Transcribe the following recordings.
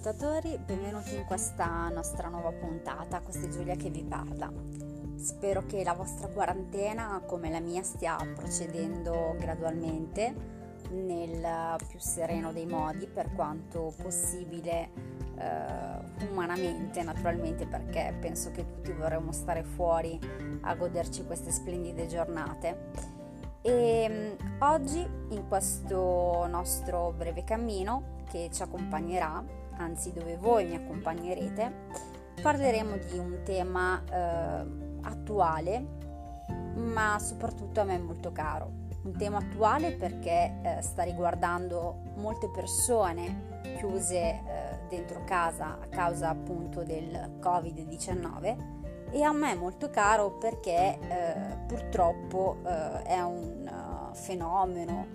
ascoltatori, benvenuti in questa nostra nuova puntata. Questa è Giulia che vi parla. Spero che la vostra quarantena, come la mia, stia procedendo gradualmente nel più sereno dei modi, per quanto possibile eh, umanamente, naturalmente, perché penso che tutti vorremmo stare fuori a goderci queste splendide giornate. E mm, oggi, in questo nostro breve cammino, che ci accompagnerà, anzi dove voi mi accompagnerete, parleremo di un tema eh, attuale, ma soprattutto a me molto caro. Un tema attuale perché eh, sta riguardando molte persone chiuse eh, dentro casa a causa appunto del Covid-19 e a me molto caro perché eh, purtroppo eh, è un fenomeno,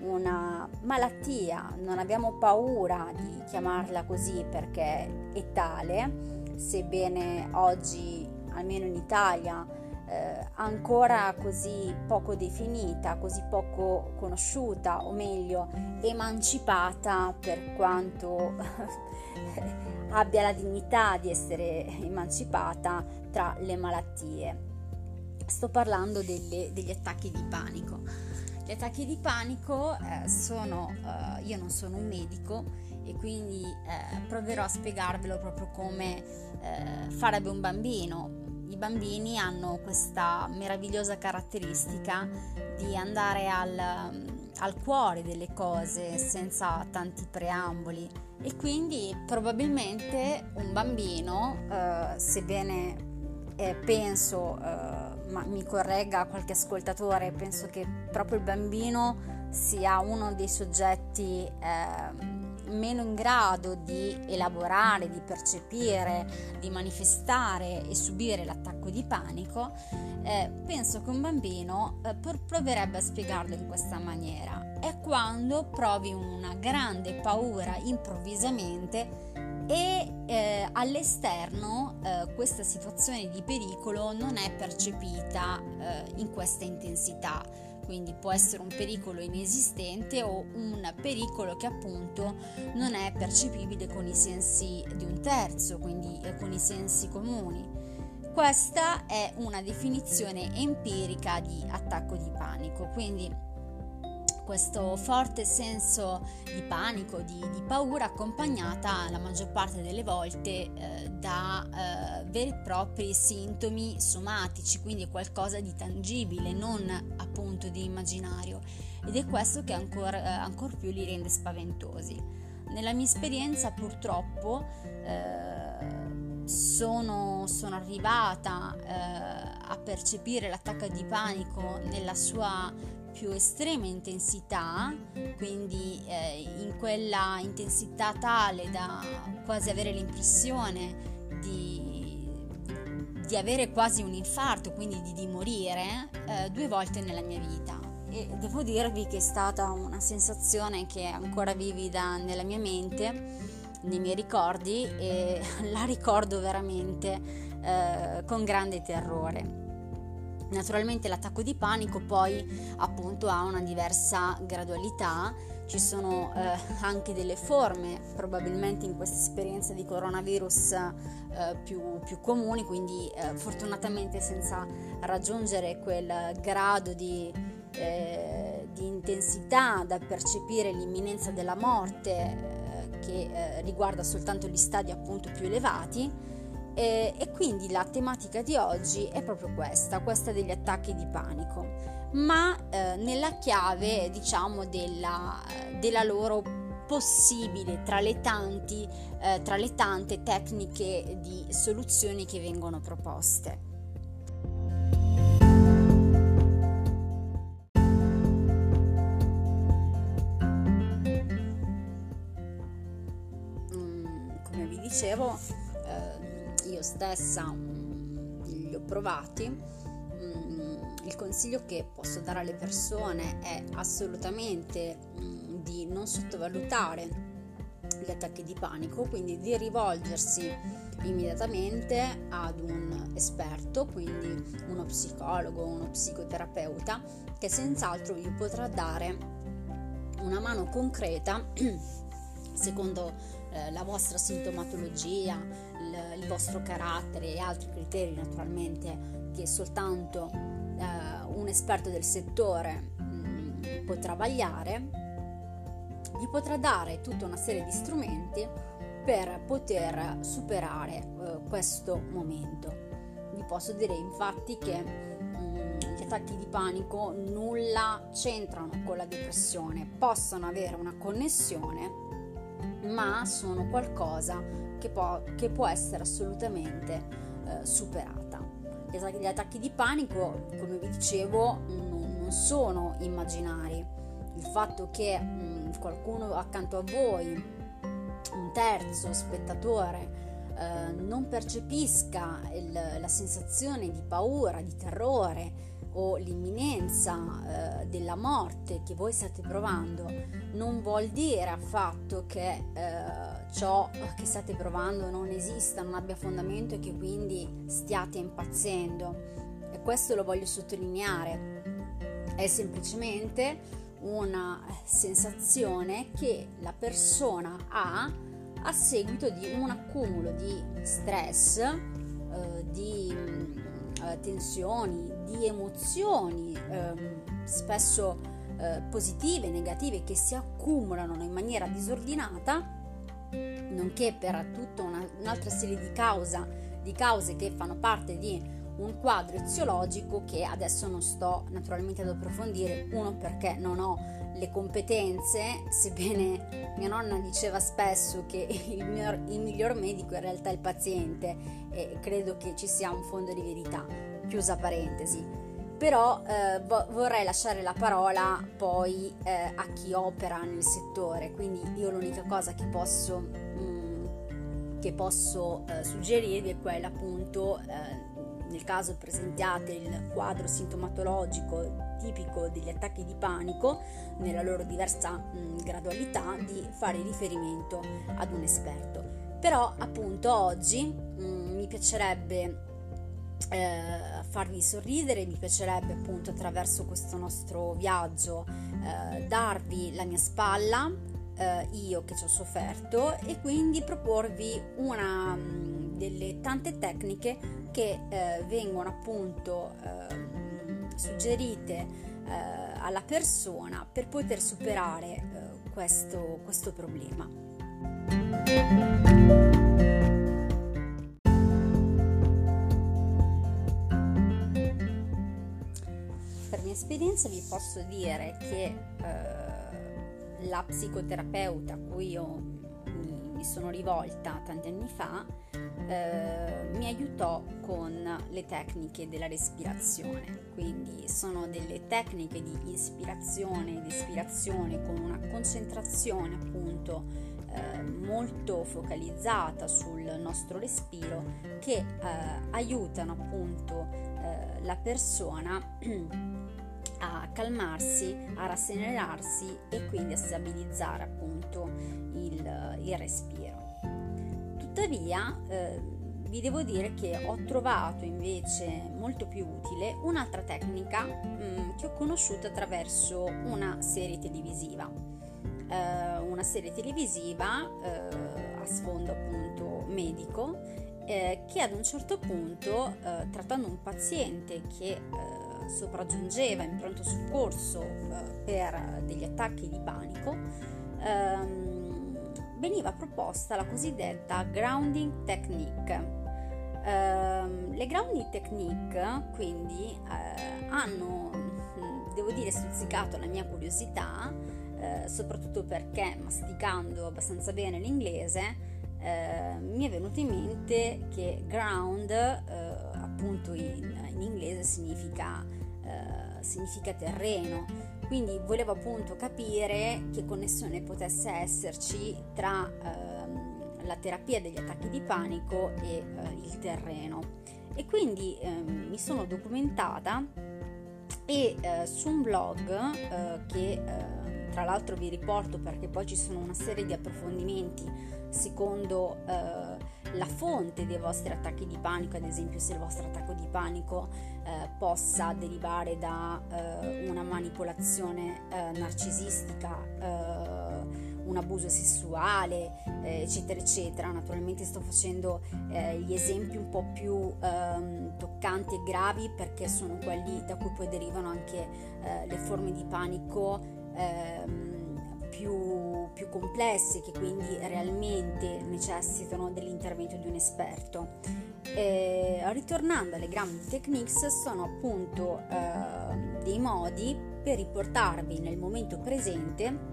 una malattia, non abbiamo paura di chiamarla così perché è tale, sebbene oggi, almeno in Italia, eh, ancora così poco definita, così poco conosciuta, o meglio, emancipata per quanto abbia la dignità di essere emancipata tra le malattie. Sto parlando delle, degli attacchi di panico. Gli attacchi di panico eh, sono, eh, io non sono un medico e quindi eh, proverò a spiegarvelo proprio come eh, farebbe un bambino. I bambini hanno questa meravigliosa caratteristica di andare al, al cuore delle cose senza tanti preamboli e quindi probabilmente un bambino, eh, sebbene eh, penso ma mi corregga qualche ascoltatore, penso che proprio il bambino sia uno dei soggetti eh, meno in grado di elaborare, di percepire, di manifestare e subire l'attacco di panico, eh, penso che un bambino eh, proverebbe a spiegarlo in questa maniera. È quando provi una grande paura improvvisamente e eh, all'esterno eh, questa situazione di pericolo non è percepita eh, in questa intensità, quindi può essere un pericolo inesistente o un pericolo che appunto non è percepibile con i sensi di un terzo, quindi eh, con i sensi comuni. Questa è una definizione empirica di attacco di panico, quindi questo forte senso di panico, di, di paura accompagnata la maggior parte delle volte eh, da eh, veri e propri sintomi somatici, quindi qualcosa di tangibile, non appunto di immaginario ed è questo che ancora eh, ancor più li rende spaventosi. Nella mia esperienza purtroppo eh, sono, sono, arrivata eh, a percepire l'attacco di panico nella sua più estrema intensità, quindi eh, in quella intensità tale da quasi avere l'impressione di, di avere quasi un infarto, quindi di, di morire, eh, due volte nella mia vita. E devo dirvi che è stata una sensazione che è ancora vivida nella mia mente, nei miei ricordi e la ricordo veramente eh, con grande terrore. Naturalmente l'attacco di panico poi appunto ha una diversa gradualità, ci sono eh, anche delle forme probabilmente in questa esperienza di coronavirus eh, più, più, comuni, quindi eh, fortunatamente senza raggiungere quel grado di, eh, di, intensità da percepire l'imminenza della morte eh, che eh, riguarda soltanto gli stadi appunto più elevati e, e quindi la tematica di oggi è proprio questa, questa degli attacchi di panico, ma eh, nella chiave diciamo della, della loro possibile tra le, tanti, eh, tra le tante tecniche di soluzioni che vengono proposte. Mm, come vi dicevo, stessa mm, li ho provati, mm, il consiglio che posso dare alle persone è assolutamente mm, di non sottovalutare gli attacchi di panico, quindi di rivolgersi immediatamente ad un esperto, quindi uno psicologo, uno psicoterapeuta, che senz'altro vi potrà dare una mano concreta secondo eh, la vostra sintomatologia, il, il, vostro carattere e altri criteri naturalmente che soltanto eh, un esperto del settore mh, mm, potrà vagliare, vi potrà dare tutta una serie di strumenti per poter superare eh, questo momento. Vi posso dire infatti che mm, gli attacchi di panico nulla c'entrano con la depressione, possono avere una connessione ma sono qualcosa che può, che può essere assolutamente eh, superata. Gli attacchi, gli attacchi, di panico, come vi dicevo, non, non sono immaginari. Il fatto che mh, qualcuno accanto a voi, un terzo spettatore, eh, non percepisca il, la sensazione di paura, di terrore, o l'imminenza eh, della morte che voi state provando non vuol dire affatto che eh, ciò che state provando non esista, non abbia fondamento e che quindi stiate impazzendo. E questo lo voglio sottolineare. È semplicemente una sensazione che la persona ha a seguito di un accumulo di stress, eh, di eh, tensioni, di emozioni ehm, spesso eh, positive negative che si accumulano in maniera disordinata, nonché per tutta una, un'altra serie di, causa, di cause che fanno parte di un quadro eziologico che adesso non sto naturalmente ad approfondire, uno perché non ho le competenze, sebbene mia nonna diceva spesso che il miglior, il miglior medico in realtà è il paziente e credo che ci sia un fondo di verità, chiusa parentesi. Però eh, vorrei lasciare la parola poi eh, a chi opera nel settore, quindi io l'unica cosa che posso, mh, mm, che posso eh, suggerirvi è quella appunto eh, nel caso presentiate il quadro sintomatologico tipico degli attacchi di panico nella loro diversa mh, gradualità di fare riferimento ad un esperto. Però appunto oggi mh, mi piacerebbe eh, farvi sorridere, mi piacerebbe appunto attraverso questo nostro viaggio eh, darvi la mia spalla, eh, io che ci ho sofferto e quindi proporvi una mh, delle tante tecniche che eh, vengono appunto ehm, suggerite eh, alla persona per poter superare eh, questo, questo problema. Per mia esperienza vi posso dire che eh, la psicoterapeuta a cui io mi sono rivolta tanti anni fa eh, mi aiutò con le tecniche della respirazione, quindi sono delle tecniche di ispirazione ed espirazione con una concentrazione appunto eh, molto focalizzata sul nostro respiro che eh, aiutano appunto eh, la persona a calmarsi, a rasserenarsi e quindi a stabilizzare appunto il, il respiro. Tuttavia eh, vi devo dire che ho trovato invece molto più utile un'altra tecnica mh, mm, che ho conosciuto attraverso una serie televisiva. Eh, una serie televisiva eh, a sfondo appunto medico eh, che ad un certo punto eh, trattando un paziente che eh, sopraggiungeva in pronto soccorso per degli attacchi di panico ehm, veniva proposta la cosiddetta grounding technique. Uh, le grounding technique quindi uh, hanno, mm, devo dire, stuzzicato la mia curiosità, uh, soprattutto perché masticando abbastanza bene l'inglese mi è venuto in mente che ground appunto in, in, inglese significa, significa terreno, quindi volevo appunto capire che connessione potesse esserci tra la terapia degli attacchi di panico e eh, il terreno. E quindi eh, mi sono documentata e eh, su un blog eh, che eh, tra l'altro vi riporto perché poi ci sono una serie di approfondimenti secondo eh, la fonte dei vostri attacchi di panico, ad esempio se il vostro attacco di panico possa derivare da una manipolazione narcisistica un abuso sessuale, eh, eccetera, eccetera. Naturalmente sto facendo eh, gli esempi un po' più ehm, toccanti e gravi perché sono quelli da cui poi derivano anche eh, le forme di panico ehm, più, più complesse che quindi realmente necessitano dell'intervento di un esperto. Eh, ritornando alle ground techniques sono appunto eh, dei modi per riportarvi nel momento presente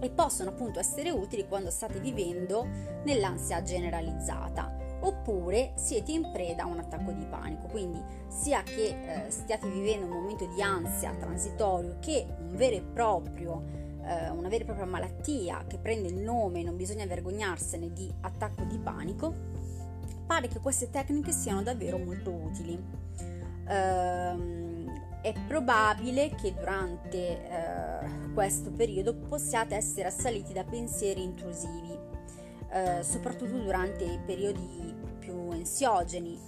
e possono appunto essere utili quando state vivendo nell'ansia generalizzata oppure siete in preda a un attacco di panico. Quindi sia che eh, stiate vivendo un momento di ansia transitorio che un vero e proprio, eh, una vera e propria malattia che prende il nome, non bisogna vergognarsene, di attacco di panico, pare che queste tecniche siano davvero molto utili. Ehm, è probabile che durante eh, questo periodo possiate essere assaliti da pensieri intrusivi, eh, soprattutto durante i periodi più ansiogeni.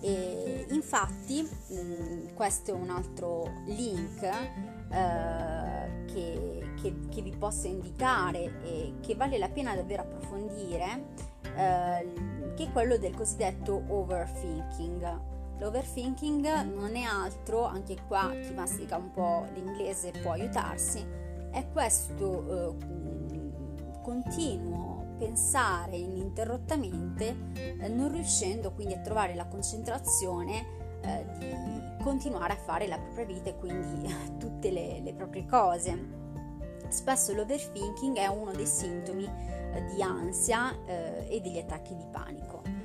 E infatti, mh, mm, questo è un altro link eh, che, che, che, vi posso indicare e che vale la pena davvero approfondire, eh, che è quello del cosiddetto overthinking L'overthinking non è altro, anche qua chi mastica un po' l'inglese può aiutarsi, è questo eh, continuo pensare ininterrottamente, eh, non riuscendo quindi a trovare la concentrazione eh, di continuare a fare la propria vita e quindi tutte le, le proprie cose. Spesso l'overthinking è uno dei sintomi eh, di ansia eh, e degli attacchi di panico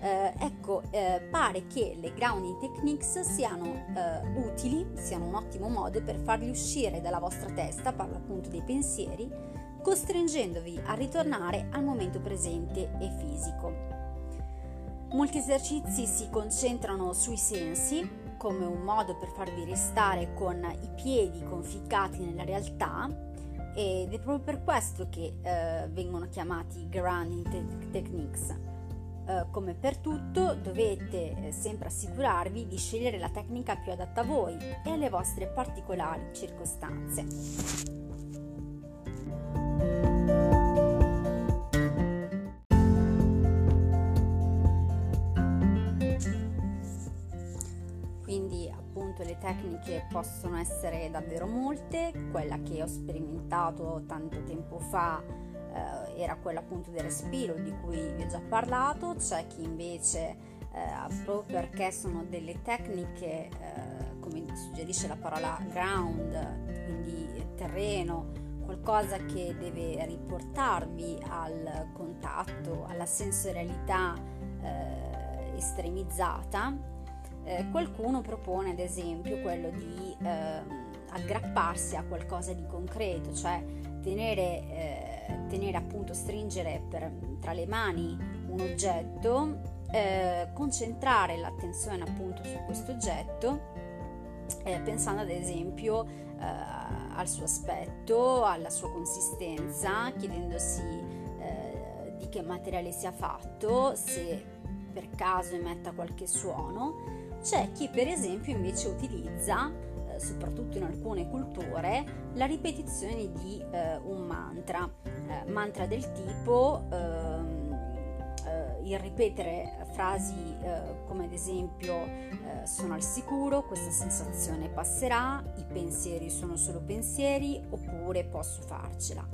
eh, ecco, eh, pare che le grounding techniques siano eh, utili, siano un ottimo modo per farli uscire dalla vostra testa, parlo appunto dei pensieri, costringendovi a ritornare al momento presente e fisico. Molti esercizi si concentrano sui sensi come un modo per farvi restare con i piedi conficcati nella realtà ed è proprio per questo che eh, vengono chiamati grounding te- techniques eh, come per tutto dovete eh, sempre assicurarvi di scegliere la tecnica più adatta a voi e alle vostre particolari circostanze. Tecniche possono essere davvero molte, quella che ho sperimentato tanto tempo fa eh, era quella appunto del respiro di cui vi ho già parlato, c'è chi invece eh, proprio perché sono delle tecniche, eh, come suggerisce la parola ground, quindi terreno, qualcosa che deve riportarvi al contatto, alla sensorialità eh, estremizzata. Eh, qualcuno propone ad esempio quello di ehm, aggrapparsi a qualcosa di concreto, cioè tenere eh, eh, tenere appunto, stringere per, tra le mani un oggetto, eh, concentrare l'attenzione appunto su questo oggetto, eh, pensando ad esempio eh, al suo aspetto, alla sua consistenza, chiedendosi eh, di che materiale sia fatto, se per caso emetta qualche suono. C'è chi per esempio invece utilizza soprattutto in alcune culture, la ripetizione di eh, un mantra, eh, mantra del tipo ehm, eh, il ripetere frasi eh, come ad esempio eh, sono al sicuro, questa sensazione passerà, i pensieri sono solo pensieri oppure posso farcela.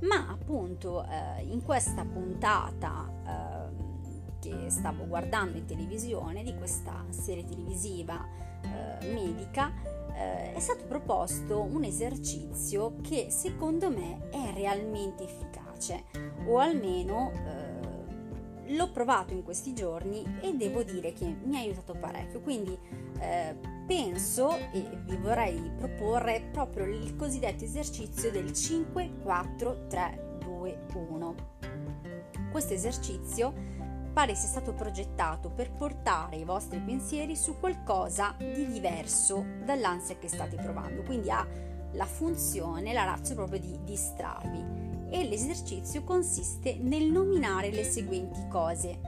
Ma appunto eh, in questa puntata ehm, che stavo guardando in televisione di questa serie televisiva medica eh, è stato proposto un esercizio che secondo me è realmente efficace o almeno eh, l'ho provato in questi giorni e devo dire che mi ha aiutato parecchio. Quindi eh, penso e vi vorrei proporre proprio il cosiddetto esercizio del 5 4 3 2 1 questo esercizio pare sia stato progettato per portare i vostri pensieri su qualcosa di diverso dall'ansia che state provando, quindi ha la funzione, la razza proprio di distrarvi. E l'esercizio consiste nel nominare le seguenti cose.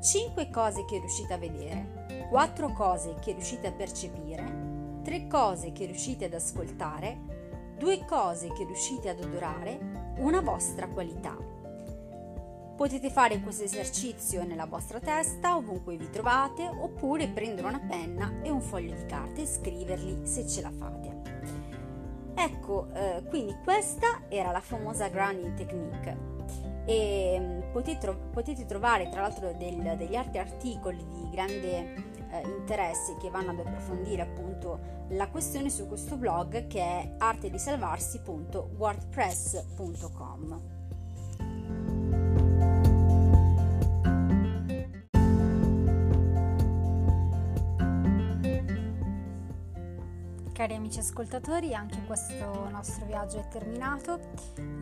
5 cose che riuscite a vedere, 4 cose che riuscite a percepire, 3 cose che riuscite ad ascoltare, 2 cose che riuscite ad odorare, una vostra qualità. Potete fare questo esercizio nella vostra testa, ovunque vi trovate, oppure prendere una penna e un foglio di carta e scriverli se ce la fate. Ecco, eh, quindi questa era la famosa grounding technique e mm, potete, potete, trovare tra l'altro del, degli altri articoli di grande eh, interesse che vanno ad approfondire appunto la questione su questo blog che è artedisalvarsi.wordpress.com. Cari amici ascoltatori, anche questo nostro viaggio è terminato.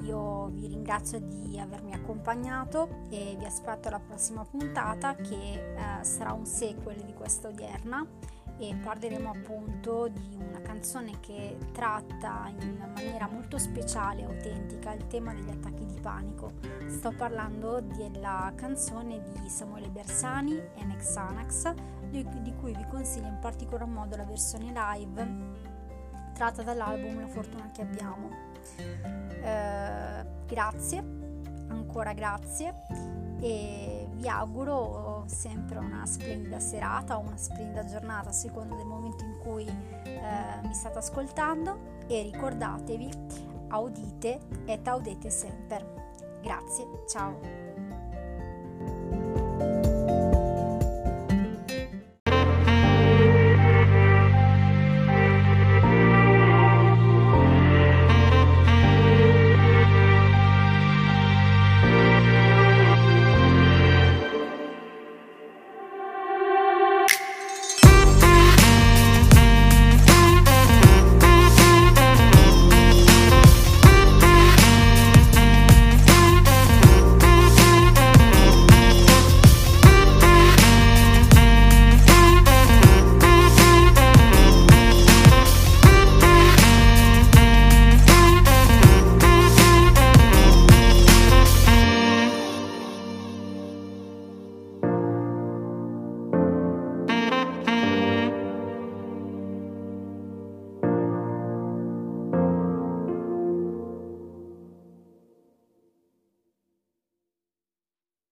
Io vi ringrazio di avermi accompagnato e vi aspetto alla prossima puntata che eh, sarà un sequel di questa odierna e parleremo appunto di una canzone che tratta in maniera molto speciale e autentica il tema degli attacchi di panico. Sto parlando della canzone di Samuele Bersani e Nexanax, di, di cui vi consiglio in particolar modo la versione live tratta dall'album La fortuna che abbiamo. Eh, grazie, ancora grazie e vi auguro sempre una splendida serata o una splendida giornata a seconda del momento in cui eh, mi state ascoltando e ricordatevi audite et audete sempre. Grazie, ciao.